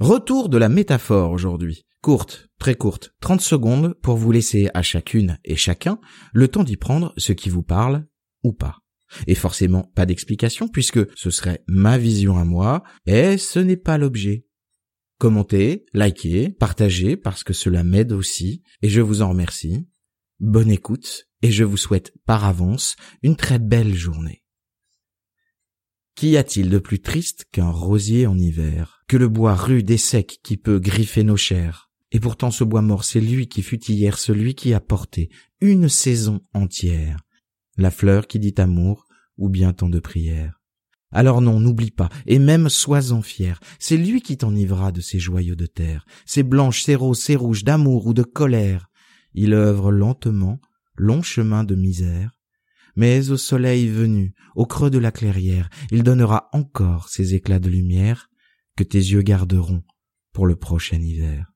Retour de la métaphore aujourd'hui. Courte, très courte, 30 secondes pour vous laisser à chacune et chacun le temps d'y prendre ce qui vous parle ou pas. Et forcément pas d'explication puisque ce serait ma vision à moi et ce n'est pas l'objet. Commentez, likez, partagez parce que cela m'aide aussi et je vous en remercie. Bonne écoute et je vous souhaite par avance une très belle journée. Qu'y a-t-il de plus triste qu'un rosier en hiver, que le bois rude et sec qui peut griffer nos chairs? Et pourtant ce bois mort, c'est lui qui fut hier celui qui a porté une saison entière la fleur qui dit amour ou bien tant de prières. Alors non, n'oublie pas, et même sois-en fier, c'est lui qui t'enivrera de ces joyaux de terre, ces blanches, ces roses, ces rouges, d'amour ou de colère. Il œuvre lentement, long chemin de misère, mais au soleil venu, au creux de la clairière, il donnera encore ces éclats de lumière que tes yeux garderont pour le prochain hiver.